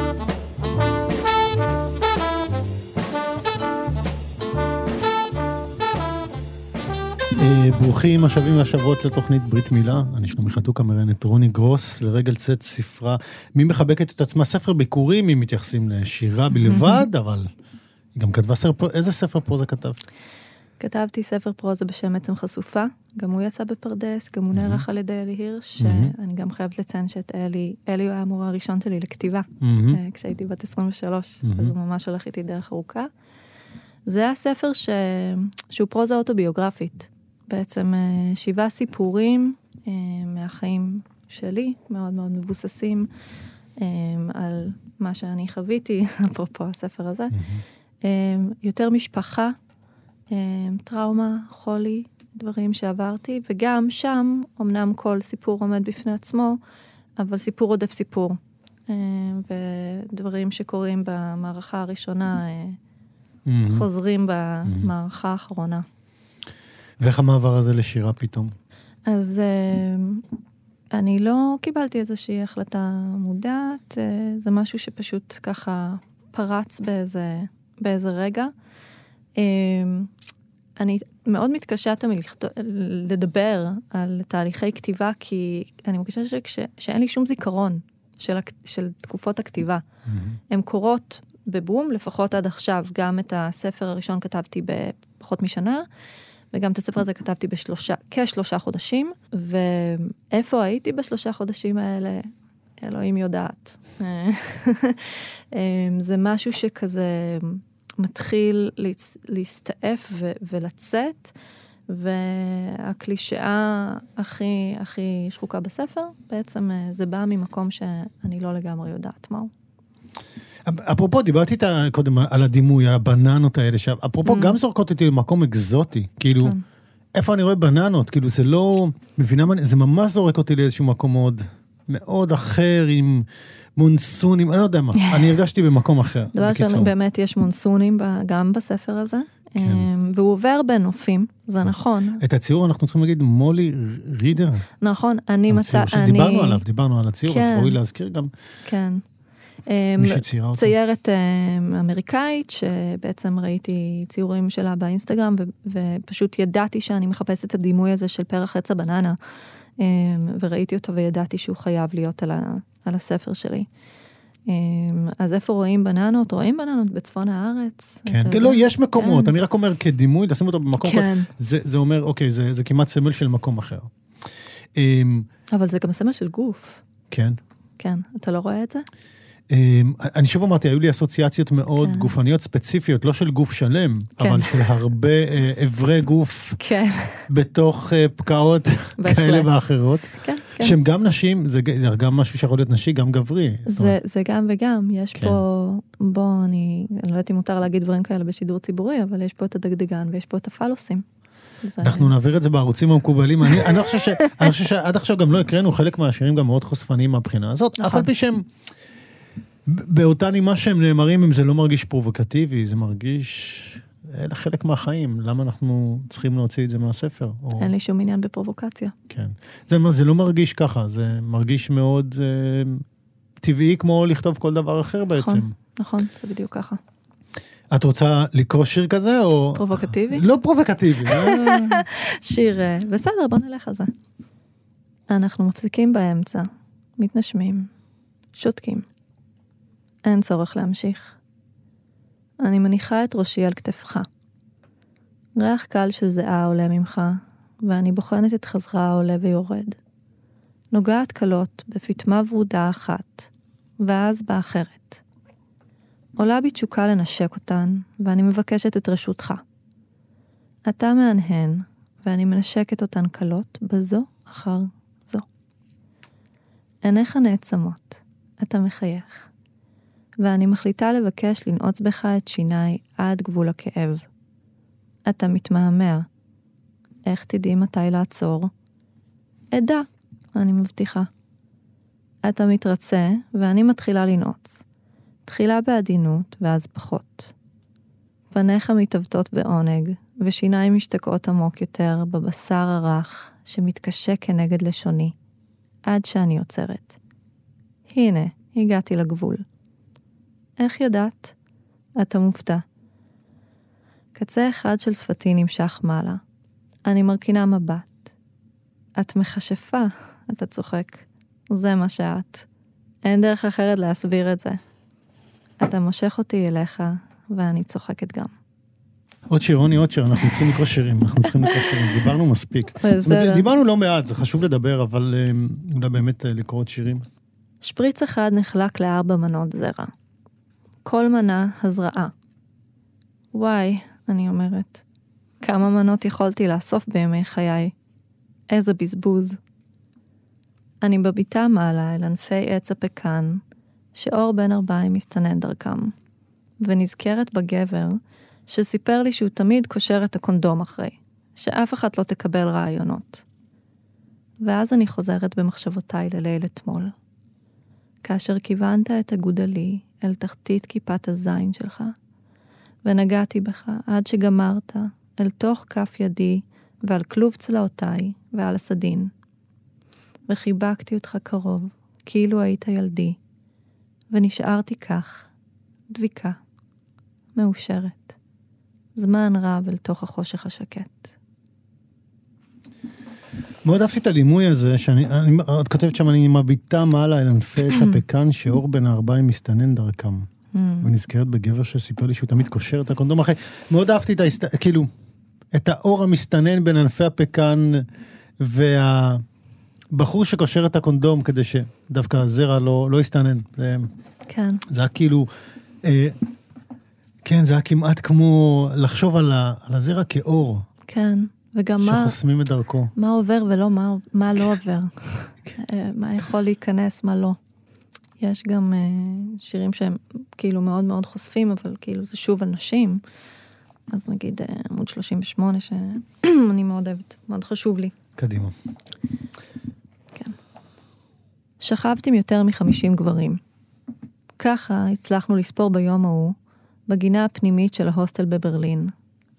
ברוכים השבים והשבועות לתוכנית ברית מילה. אני שלומי חתוק המראיינת רוני גרוס, לרגל צאת ספרה מי מחבקת את עצמה, ספר ביקורים, אם מתייחסים לשירה בלבד, אבל היא גם כתבה ספר, איזה ספר פרוזה כתבת? כתבתי ספר פרוזה בשם עצם חשופה, גם הוא יצא בפרדס, גם הוא נערך על ידי אלי הירש, שאני גם חייבת לציין שאת אלי, אלי הוא היה המורה הראשון שלי לכתיבה, אה, כשהייתי בת 23, אז הוא ממש הולך איתי דרך ארוכה. זה היה ספר ש... שהוא פרוזה אוטוביוגרפית. בעצם אה, שבעה סיפורים אה, מהחיים שלי, מאוד מאוד מבוססים על מה שאני חוויתי, אפרופו הספר הזה. יותר משפחה, טראומה, חולי, דברים שעברתי, וגם שם, אמנם כל סיפור עומד בפני עצמו, אבל סיפור עודף סיפור. ודברים שקורים במערכה הראשונה mm-hmm. חוזרים במערכה האחרונה. ואיך המעבר הזה לשירה פתאום? אז אני לא קיבלתי איזושהי החלטה מודעת, זה משהו שפשוט ככה פרץ באיזה, באיזה רגע. אני מאוד מתקשה תמיד לדבר על תהליכי כתיבה, כי אני מרגישה שאין לי שום זיכרון של, של תקופות הכתיבה. Mm-hmm. הן קורות בבום, לפחות עד עכשיו. גם את הספר הראשון כתבתי בפחות משנה, וגם את הספר הזה כתבתי בשלושה, כשלושה חודשים, ואיפה הייתי בשלושה חודשים האלה, אלוהים יודעת. זה משהו שכזה... מתחיל להסתעף ו- ולצאת, והקלישאה הכי, הכי שחוקה בספר, בעצם אה, זה בא ממקום שאני לא לגמרי יודעת מהו. אפרופו, דיברתי איתה קודם על הדימוי, על הבננות האלה, שאפרופו, mm. גם זורקות אותי למקום אקזוטי, כאילו, כן. איפה אני רואה בננות? כאילו, זה לא, מבינה מה, זה ממש זורק אותי לאיזשהו מקום מאוד, מאוד אחר, עם מונסונים, אני לא יודע מה, אני הרגשתי במקום אחר, דבר ראשון, באמת יש מונסונים גם בספר הזה. כן. אמ, והוא עובר בנופים, זה נכון. את הציור אנחנו צריכים להגיד מולי רידר. נכון, אני מצא... שדיברנו עליו, דיברנו על הציור, אז כן. ראוי להזכיר גם. כן. ציירת אמ, אמריקאית, שבעצם ראיתי ציורים שלה באינסטגרם, ופשוט ידעתי שאני מחפשת את הדימוי הזה של פרח עץ הבננה, וראיתי אותו וידעתי שהוא חייב להיות על, ה, על הספר שלי. אז איפה רואים בננות? רואים בננות בצפון הארץ. כן, כן לא, יש מקומות, כן. אני רק אומר כדימוי, לשים אותו במקום, כן. זה, זה אומר, אוקיי, זה, זה כמעט סמל של מקום אחר. אבל זה גם סמל של גוף. כן. כן, אתה לא רואה את זה? אמ, אני שוב אמרתי, היו לי אסוציאציות מאוד כן. גופניות ספציפיות, לא של גוף שלם, כן. אבל של הרבה אה, אברי גוף כן. בתוך אה, פקעות כאלה ואחרות. כן, כן. שהם גם נשים, זה, זה גם משהו שיכול להיות נשי, גם גברי. זה, זה גם וגם, יש כן. פה, בוא, אני, אני לא יודעת אם מותר להגיד דברים כאלה בשידור ציבורי, אבל יש פה את הדגדגן ויש פה את הפלוסים. אנחנו נעביר את זה בערוצים המקובלים. אני, אני, חושב ש, אני חושב שעד עכשיו גם לא הקראנו חלק מהשירים גם מאוד חושפניים מהבחינה הזאת, אף על פי שהם... באותה נימה שהם נאמרים, אם זה לא מרגיש פרובוקטיבי, זה מרגיש... אלה חלק מהחיים, למה אנחנו צריכים להוציא את זה מהספר? או... אין לי שום עניין בפרובוקציה. כן. זה, זה לא מרגיש ככה, זה מרגיש מאוד אה, טבעי כמו לכתוב כל דבר אחר בעצם. נכון, נכון, זה בדיוק ככה. את רוצה לקרוא שיר כזה או... פרובוקטיבי? לא פרובוקטיבי. אה. שיר, אה, בסדר, בוא נלך על זה. אנחנו מפסיקים באמצע, מתנשמים, שותקים. אין צורך להמשיך. אני מניחה את ראשי על כתפך. ריח קל של זיעה עולה ממך, ואני בוחנת את חזרה העולה ויורד. נוגעת קלות בפטמה ורודה אחת, ואז באחרת. עולה בי תשוקה לנשק אותן, ואני מבקשת את רשותך. אתה מהנהן, ואני מנשקת אותן קלות בזו אחר זו. עיניך נעצמות, אתה מחייך, ואני מחליטה לבקש לנעוץ בך את שיניי עד גבול הכאב. אתה מתמהמה. איך תדעי מתי לעצור? אדע, אני מבטיחה. אתה מתרצה, ואני מתחילה לנעוץ. תחילה בעדינות, ואז פחות. פניך מתעוותות בעונג, ושיניים משתקעות עמוק יותר בבשר הרך שמתקשה כנגד לשוני, עד שאני עוצרת. הנה, הגעתי לגבול. איך ידעת? אתה מופתע. קצה אחד של שפתי נמשך מעלה. אני מרכינה מבט. את מכשפה, אתה צוחק. זה מה שאת. אין דרך אחרת להסביר את זה. אתה מושך אותי אליך, ואני צוחקת גם. עוד שיר, רוני, עוד שיר, אנחנו צריכים לקרוא שירים, אנחנו צריכים לקרוא שירים, דיברנו מספיק. בסדר. דיברנו לא מעט, זה חשוב לדבר, אבל אה, אולי באמת אה, לקרוא עוד שירים. שפריץ אחד נחלק לארבע מנות זרע. כל מנה הזרעה. וואי, אני אומרת, כמה מנות יכולתי לאסוף בימי חיי. איזה בזבוז. אני בביתה מעלה אל ענפי עץ הפקן, שאור בין ארבעים מסתנן דרכם, ונזכרת בגבר שסיפר לי שהוא תמיד קושר את הקונדום אחרי, שאף אחת לא תקבל רעיונות. ואז אני חוזרת במחשבותיי לליל אתמול. כאשר כיוונת את הגודלי אל תחתית כיפת הזין שלך, ונגעתי בך עד שגמרת אל תוך כף ידי ועל כלוב צלעותיי ועל הסדין. וחיבקתי אותך קרוב, כאילו היית ילדי, ונשארתי כך, דביקה, מאושרת, זמן רב אל תוך החושך השקט. מאוד אהבתי את הדימוי הזה, שאני, אני, את כותבת שם, אני מביטה מעלה אל ענפי עץ הפקן, שאור בין הארבעים מסתנן דרכם. ונזכרת בגבר שסיפר לי שהוא תמיד קושר את הקונדום אחרי. מאוד אהבתי את ההסת... כאילו, את האור המסתנן בין ענפי הפקן והבחור שקושר את הקונדום כדי שדווקא הזרע לא, לא יסתנן. זה, כן. זה היה כאילו, אה, כן, זה היה כמעט כמו לחשוב על, ה, על הזרע כאור. כן, וגם מה, שחוסמים את דרכו. מה עובר ולא מה, מה לא עובר. אה, מה יכול להיכנס, מה לא. יש גם uh, שירים שהם כאילו מאוד מאוד חושפים, אבל כאילו זה שוב על נשים. אז נגיד uh, עמוד 38, שאני מאוד אוהבת, מאוד חשוב לי. קדימה. כן. שכבתי עם יותר מחמישים גברים. ככה הצלחנו לספור ביום ההוא, בגינה הפנימית של ההוסטל בברלין,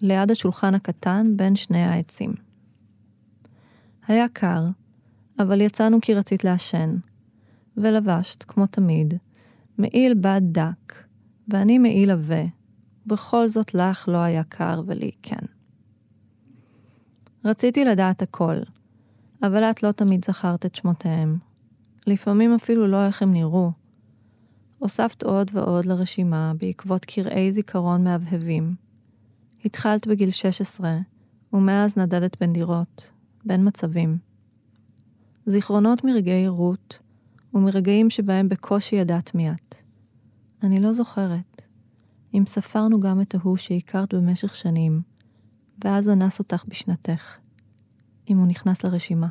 ליד השולחן הקטן בין שני העצים. היה קר, אבל יצאנו כי רצית לעשן, ולבשת, כמו תמיד, מעיל בד דק, ואני מעיל עבה, ובכל זאת לך לא היה קר ולי כן. רציתי לדעת הכל, אבל את לא תמיד זכרת את שמותיהם. לפעמים אפילו לא איך הם נראו. הוספת עוד ועוד לרשימה בעקבות קרעי זיכרון מהבהבים. התחלת בגיל 16, ומאז נדדת בין דירות, בין מצבים. זיכרונות מרגעי רות, ומרגעים שבהם בקושי ידעת מי את. אני לא זוכרת. אם ספרנו גם את ההוא שהכרת במשך שנים, ואז אנס אותך בשנתך, אם הוא נכנס לרשימה.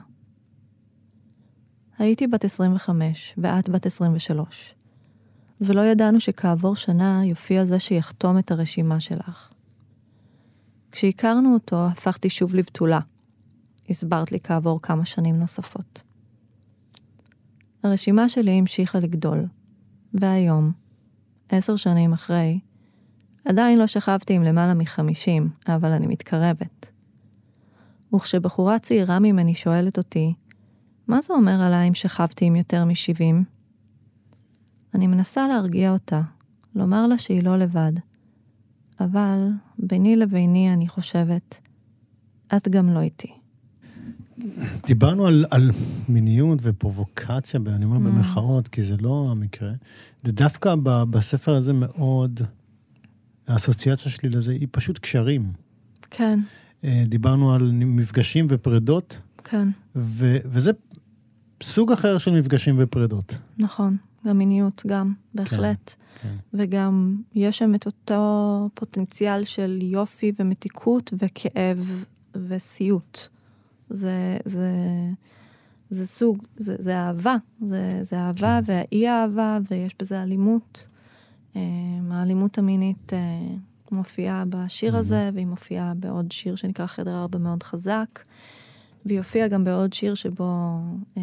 הייתי בת 25, ואת בת 23, ולא ידענו שכעבור שנה יופיע זה שיחתום את הרשימה שלך. כשהכרנו אותו, הפכתי שוב לבתולה. הסברת לי כעבור כמה שנים נוספות. הרשימה שלי המשיכה לגדול, והיום, עשר שנים אחרי, עדיין לא שכבתי עם למעלה מחמישים, אבל אני מתקרבת. וכשבחורה צעירה ממני שואלת אותי, מה זה אומר עליי אם שכבתי עם יותר משבעים? אני מנסה להרגיע אותה, לומר לה שהיא לא לבד. אבל ביני לביני אני חושבת, את גם לא איתי. דיברנו על, על מיניות ופרובוקציה, אני אומר mm. במרכאות, כי זה לא המקרה. זה דווקא ב, בספר הזה מאוד, האסוציאציה שלי לזה היא פשוט קשרים. כן. אה, דיברנו על מפגשים ופרדות. כן. ו, וזה סוג אחר של מפגשים ופרדות. נכון. גם מיניות, גם, בהחלט. כן, כן. וגם יש שם את אותו פוטנציאל של יופי ומתיקות וכאב וסיוט. זה, זה, זה סוג, זה, זה אהבה. זה, זה אהבה כן. והאי אהבה, ויש בזה אלימות. אה, האלימות המינית אה, מופיעה בשיר הזה, והיא מופיעה בעוד שיר שנקרא חדר ארבע מאוד חזק. והיא הופיעה גם בעוד שיר שבו אה,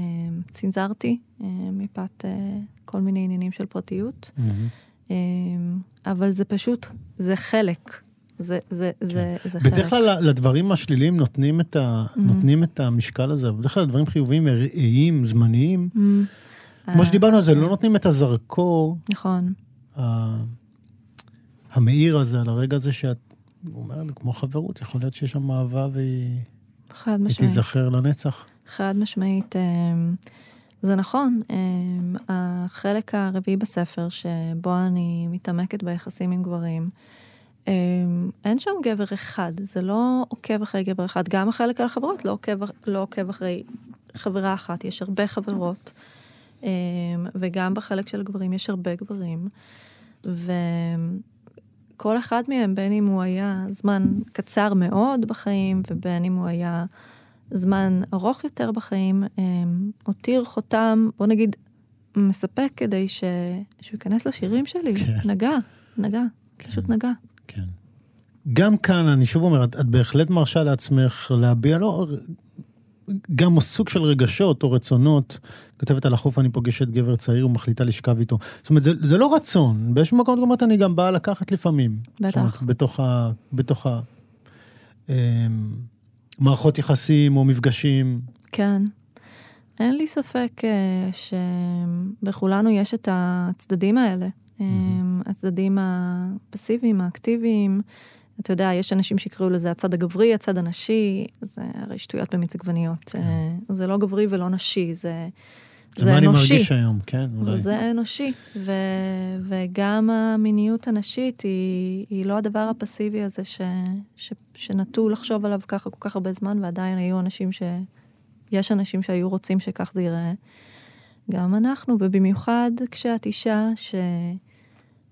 צנזרתי, אה, מפאת אה, כל מיני עניינים של פרטיות. מהמם. אה, אבל זה פשוט, זה חלק. זה, זה, זה, זה חלק. בדרך כלל לדברים השליליים נותנים את, ה... Mm-hmm. נותנים את המשקל הזה, אבל בדרך כלל לדברים חיוביים, איים, זמניים, Mm, כמו אה, שדיברנו על זה, לא נותנים את הזרקור נכון, ה- המאיר הזה, על הרגע הזה שאת, הוא אומר, זה כמו חברות, יכול להיות שיש שם אהבה והיא חד היא משמעית. תיזכר לנצח. חד משמעית. אה, זה נכון. אה, החלק הרביעי בספר, שבו אני מתעמקת ביחסים עם גברים, אה, אין שם גבר אחד, זה לא עוקב אחרי גבר אחד. גם החלק על החברות לא עוקב, לא עוקב אחרי חברה אחת, יש הרבה חברות. וגם בחלק של הגברים יש הרבה גברים. וכל אחד מהם, בין אם הוא היה זמן קצר מאוד בחיים, ובין אם הוא היה זמן ארוך יותר בחיים, הותיר חותם, בוא נגיד, מספק כדי ש... שהוא ייכנס לשירים שלי. כן. נגע, נגע, פשוט נגע. כן. גם כאן, אני שוב אומר, את, את בהחלט מרשה לעצמך להביע, לא, גם סוג של רגשות או רצונות. כותבת על החוף, אני פוגשת גבר צעיר ומחליטה לשכב איתו. זאת אומרת, זה, זה לא רצון, באיזשהו מקום, את אומרת, אני גם באה לקחת לפעמים. בטח. זאת אומרת, בתוך ה... בתוך ה... אמ, מערכות יחסים או מפגשים. כן. אין לי ספק אה, שבכולנו יש את הצדדים האלה. אה, הצדדים הפסיביים, האקטיביים. אתה יודע, יש אנשים שיקראו לזה הצד הגברי, הצד הנשי, זה הרי שטויות במיץ עגבניות. אה, זה לא גברי ולא נשי, זה, זה זה מה אני אנושי. מרגיש היום, כן, אולי. זה אנושי, ו, וגם המיניות הנשית היא, היא לא הדבר הפסיבי הזה ש, ש, שנטו לחשוב עליו ככה כל כך הרבה זמן, ועדיין היו אנשים ש... יש אנשים שהיו רוצים שכך זה ייראה. גם אנחנו, ובמיוחד כשאת אישה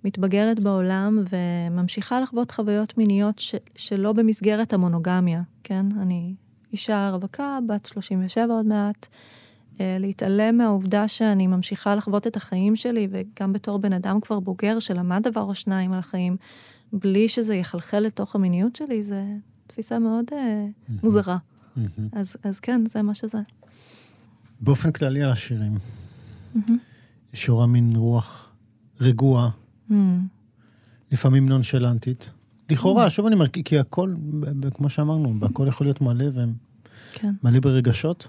שמתבגרת בעולם וממשיכה לחוות חוויות מיניות ש, שלא במסגרת המונוגמיה, כן? אני אישה רווקה, בת 37 עוד מעט. אה, להתעלם מהעובדה שאני ממשיכה לחוות את החיים שלי, וגם בתור בן אדם כבר בוגר שלמד דבר או שניים על החיים, בלי שזה יחלחל לתוך המיניות שלי, זו תפיסה מאוד אה, מוזרה. מהמם. אז, אז כן, זה מה שזה. באופן כללי על השירים, שורה מין רוח רגועה, Mm, לפעמים נונשלנטית. לכאורה, שוב אני אומר, כי- הכל, כמו שאמרנו, הכל יכול להיות מלא כן, ומלא ברגשות,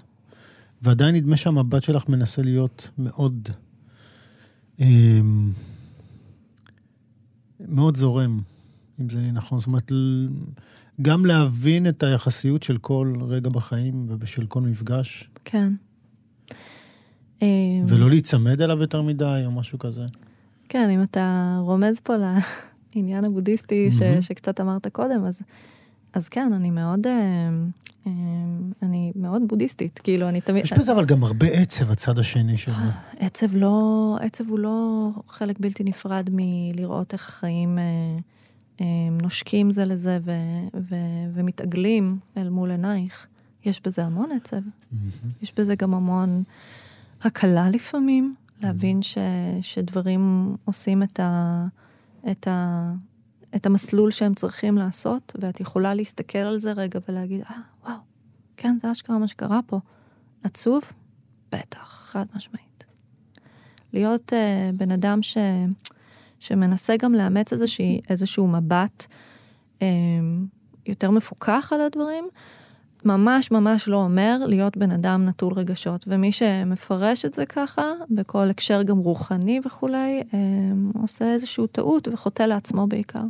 ועדיין נדמה שהמבט שלך מנסה להיות מאוד, אמ, מאוד זורם, אם זה נכון. זאת אומרת, גם להבין את היחסיות של כל רגע בחיים ושל כל מפגש, כן. אה, ולא להיצמד אליו יותר מדי או משהו כזה. כן, אם אתה רומז פה לעניין הבודהיסטי ש, מהמם. שקצת אמרת קודם, אז, אז כן, אני מאוד, אה, אה, אני מאוד בודהיסטית. כאילו, אני תמיד... יש בזה אבל גם הרבה עצב, הצד השני של זה. עצב לא, עצב הוא לא חלק בלתי נפרד מלראות איך החיים אה, אה, נושקים זה לזה ו, ו, ומתעגלים אל מול עינייך. יש בזה המון עצב. יש בזה גם המון הקלה לפעמים, להבין ש, שדברים עושים את, ה, את, ה, את המסלול שהם צריכים לעשות, ואת יכולה להסתכל על זה רגע ולהגיד, אה, וואו, כן, זה אשכרה מה שקרה פה. עצוב? בטח, חד משמעית. להיות uh, בן אדם ש, שמנסה גם לאמץ איזושהי, איזשהו מבט um, יותר מפוקח על הדברים, ממש ממש לא אומר להיות בן אדם נטול רגשות. ומי שמפרש את זה ככה, בכל הקשר גם רוחני וכולי, um, עושה איזושהי טעות וחוטא לעצמו בעיקר.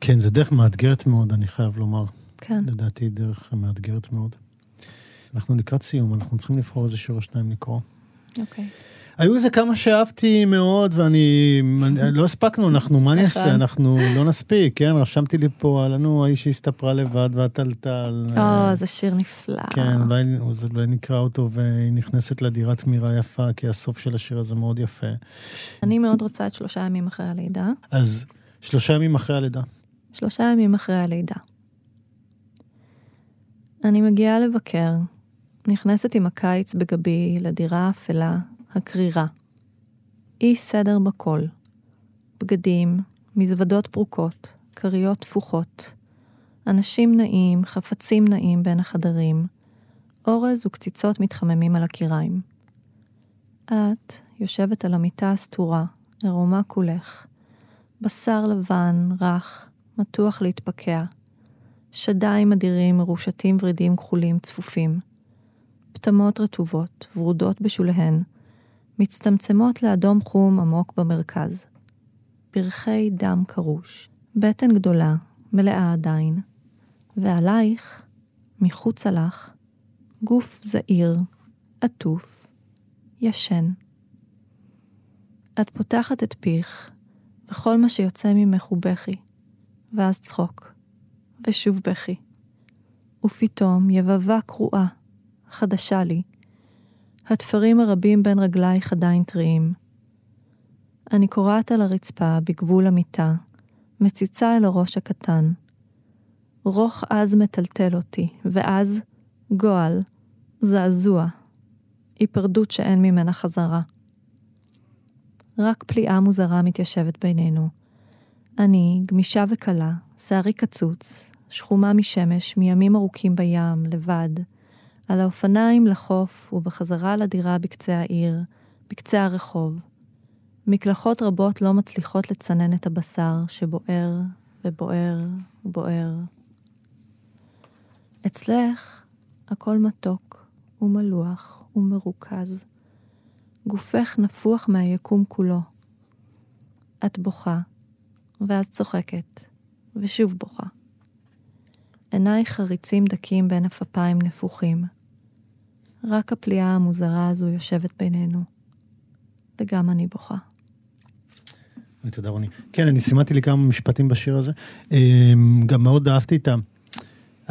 כן, זה דרך מאתגרת מאוד, אני חייב לומר. כן. לדעתי דרך מאתגרת מאוד. אנחנו לקראת סיום, אנחנו צריכים לבחור איזה שיר או שניים לקרוא. אוקיי. היו איזה כמה שאהבתי מאוד, ואני... לא הספקנו, אנחנו, מה אני אעשה? נכון. אנחנו לא נספיק, כן? רשמתי לי פה, היה לנו האיש שהסתפרה לבד והטלטל. או, זה שיר נפלא. כן, אולי, אולי נקרא אותו, והיא נכנסת לדירת תמירה יפה, כי הסוף של השיר הזה מאוד יפה. אני מאוד רוצה את שלושה ימים אחרי הלידה. אז שלושה ימים אחרי הלידה. שלושה ימים אחרי הלידה. אני מגיעה לבקר, נכנסת עם הקיץ בגבי לדירה האפלה, הקרירה. אי סדר בכל. בגדים, מזוודות פרוקות, כריות תפוחות. אנשים נעים, חפצים נעים בין החדרים. אורז וקציצות מתחממים על הקיריים. את יושבת על המיטה הסתורה, עירומה כולך. בשר לבן, רך, מתוח להתפקע. שדיים אדירים, מרושתים ורידים כחולים צפופים. פטמות רטובות, ורודות בשוליהן, מצטמצמות לאדום חום עמוק במרכז. פרחי דם קרוש, בטן גדולה, מלאה עדיין, ועלייך, מחוצה לך, גוף זעיר, עטוף, ישן. את פותחת את פיך, וכל מה שיוצא ממך הוא בכי, ואז צחוק, ושוב בכי. ופתאום יבבה קרועה, חדשה לי. התפרים הרבים בין רגלייך עדיין טריים. אני קורעת על הרצפה בגבול המיטה, מציצה אל הראש הקטן. רוך עז מטלטל אותי, ואז גועל, זעזוע, היפרדות שאין ממנה חזרה. רק פליאה מוזרה מתיישבת בינינו. אני, גמישה וקלה, שערי קצוץ, שחומה משמש, מימים ארוכים בים, לבד, על האופניים לחוף ובחזרה לדירה בקצה העיר, בקצה הרחוב. מקלחות רבות לא מצליחות לצנן את הבשר שבוער ובוער ובוער. אצלך הכל מתוק ומלוח ומרוכז. גופך נפוח מהיקום כולו. את בוכה, ואז צוחקת, ושוב בוכה. עינייך חריצים דקים בין אפפיים נפוחים. רק הפליאה המוזרה הזו יושבת בינינו, וגם אני בוכה. תודה רוני. כן, אני סימנתי לי כמה משפטים בשיר הזה. אמ, גם מאוד אהבתי את ה...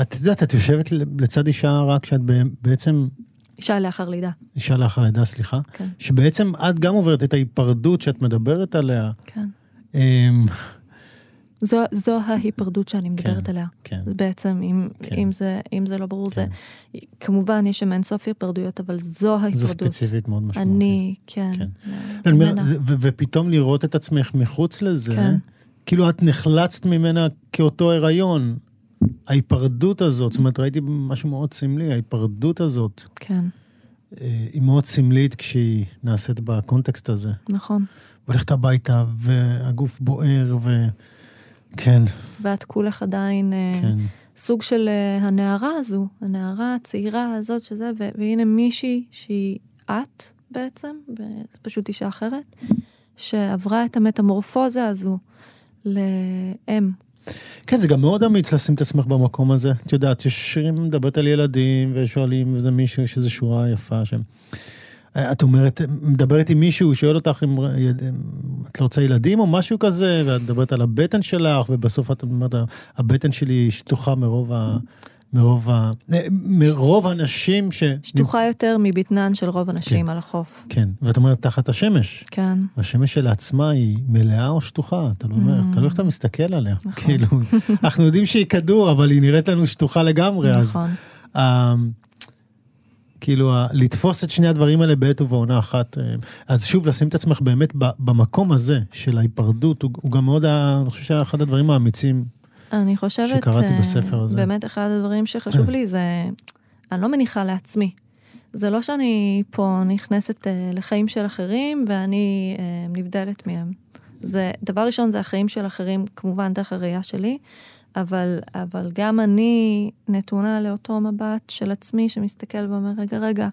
את יודעת, את יושבת לצד אישה רק כשאת בעצם... אישה לאחר לידה. אישה לאחר לידה, סליחה. כן. שבעצם את גם עוברת את ההיפרדות שאת מדברת עליה. כן. זו, זו ההיפרדות שאני מדברת כן, עליה. כן. זה בעצם, אם, כן. אם, זה, אם זה לא ברור, זה... כן. כמובן, יש שם אינסוף היפרדויות, אבל זו ההיפרדות. זו ספציפית מאוד משמעותית. אני, כן. כן. ל- אני ממנה. ו- ו- ופתאום לראות את עצמך מחוץ לזה, כן. כאילו את נחלצת ממנה כאותו הריון. ההיפרדות הזאת, זאת אומרת, ראיתי משהו מאוד סמלי, ההיפרדות הזאת, כן, אה, היא מאוד סמלית כשהיא נעשית בקונטקסט הזה. נכון. והולכת הביתה, והגוף בוער, ו... כן, ואת כולך עדיין אה, כן. סוג של אה, הנערה הזו, הנערה הצעירה הזאת שזה, והנה מישהי שהיא את בעצם, פשוט אישה אחרת, שעברה את המטמורפוזה הזו לאם. כן, זה גם מאוד אמיץ לשים את עצמך במקום הזה. את יודעת, יש שירים מדברת על ילדים, ושואלים, וזה מישהו, יש איזו שורה יפה שם. את אומרת, מדברת עם מישהו, שואל אותך אם את לא רוצה ילדים או משהו כזה, ואת מדברת על הבטן שלך, ובסוף את אומרת, הבטן שלי שטוחה מרוב ה... מרוב ה... אה, מרוב הנשים ש... שטוחה יותר מבטנן של רוב הנשים כן. על החוף. כן, ואת אומרת תחת השמש. כן, השמש שלעצמה היא מלאה או שטוחה, אתה לא אומר, תלוי איך אתה מסתכל עליה. כאילו, אנחנו יודעים שהיא כדור, אבל היא נראית לנו שטוחה לגמרי, אז נכון. אה, כאילו, לתפוס את שני הדברים האלה בעת ובעונה אחת. אה, אז שוב, לשים את עצמך באמת במקום הזה של ההיפרדות, הוא, הוא גם מאוד, אני חושב שהיה אחד הדברים האמיצים. אני חושבת, שקראתי אה, בספר הזה. באמת אחד הדברים שחשוב לי זה, אני לא מניחה לעצמי. זה לא שאני פה נכנסת אה, לחיים של אחרים ואני נבדלת מהם. זה, דבר ראשון זה החיים של אחרים, כמובן דרך הראייה שלי, אבל, אבל גם אני נתונה לאותו מבט של עצמי שמסתכל ואומר, רגע, רגע,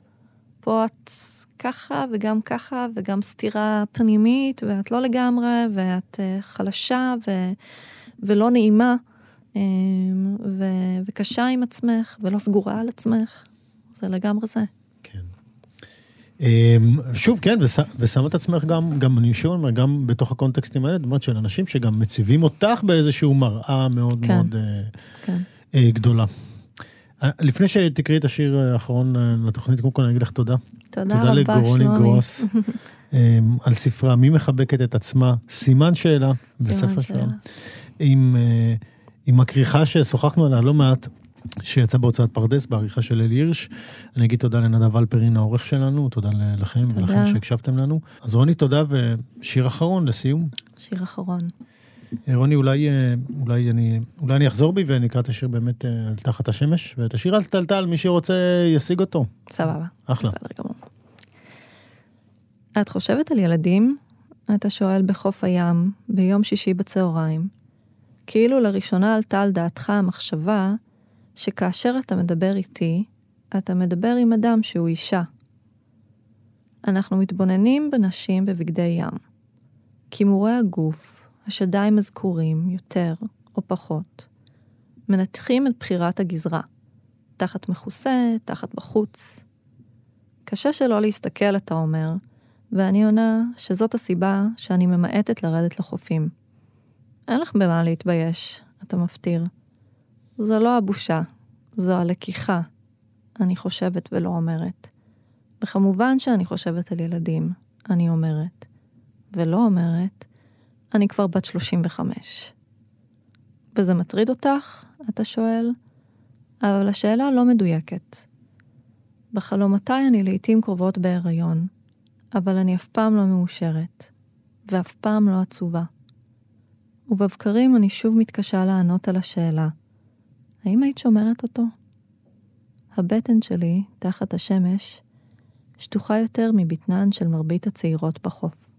פה את ככה וגם ככה וגם סתירה פנימית ואת לא לגמרי ואת אה, חלשה ו... ולא נעימה, אמ, ו- וקשה עם עצמך, ולא סגורה על עצמך. זה לגמרי זה. אמ, שוב, כן, ושם את עצמך גם, גם אני שוב אומר, גם בתוך הקונטקסטים האלה, דמות של אנשים שגם מציבים אותך באיזשהו מראה מאוד כן, מאוד אה, כן. אה, גדולה. אה, לפני שתקראי את השיר האחרון לתוכנית, קודם כל אני אגיד לך תודה. תודה, תודה רבה, שלומי. תודה לגרוני גרוס אמ, על ספרה "מי מחבקת את עצמה", סימן שאלה, בספר שלה. עם, עם הכריכה ששוחחנו עליה לא מעט. שיצא בהוצאת פרדס בעריכה של אלי הירש. אני אגיד תודה לנדב אלפרין העורך שלנו, תודה לכם תודה. ולכם שהקשבתם לנו. אז רוני, תודה, ושיר אחרון לסיום. שיר אחרון. אה, רוני, אולי, אה, אולי, אני, אולי אני אחזור בי ונקרא את השיר באמת אה, על תחת השמש, ואת השיר על טלטל, מי שרוצה ישיג אותו. סבבה. אחלה. בסדר גמור. את חושבת על ילדים? אתה שואל בחוף הים, ביום שישי בצהריים. כאילו לראשונה עלתה על דעתך המחשבה שכאשר אתה מדבר איתי, אתה מדבר עם אדם שהוא אישה. אנחנו מתבוננים בנשים בבגדי ים. כימורי הגוף, השדיים הזכורים, יותר או פחות, מנתחים את בחירת הגזרה, תחת מכוסה, תחת בחוץ. קשה שלא להסתכל, אתה אומר, ואני עונה שזאת הסיבה שאני ממעטת לרדת לחופים. אין לך במה להתבייש, אתה מפטיר. זו לא הבושה, זו הלקיחה, אני חושבת ולא אומרת. וכמובן שאני חושבת על ילדים, אני אומרת. ולא אומרת, אני כבר בת 35. וזה מטריד אותך? אתה שואל. אבל השאלה לא מדויקת. בחלומותיי אני לעתים קרובות בהיריון, אבל אני אף פעם לא מאושרת, ואף פעם לא עצובה. ובבקרים אני שוב מתקשה לענות על השאלה, האם היית שומרת אותו? הבטן שלי, תחת השמש, שטוחה יותר מבטנן של מרבית הצעירות בחוף.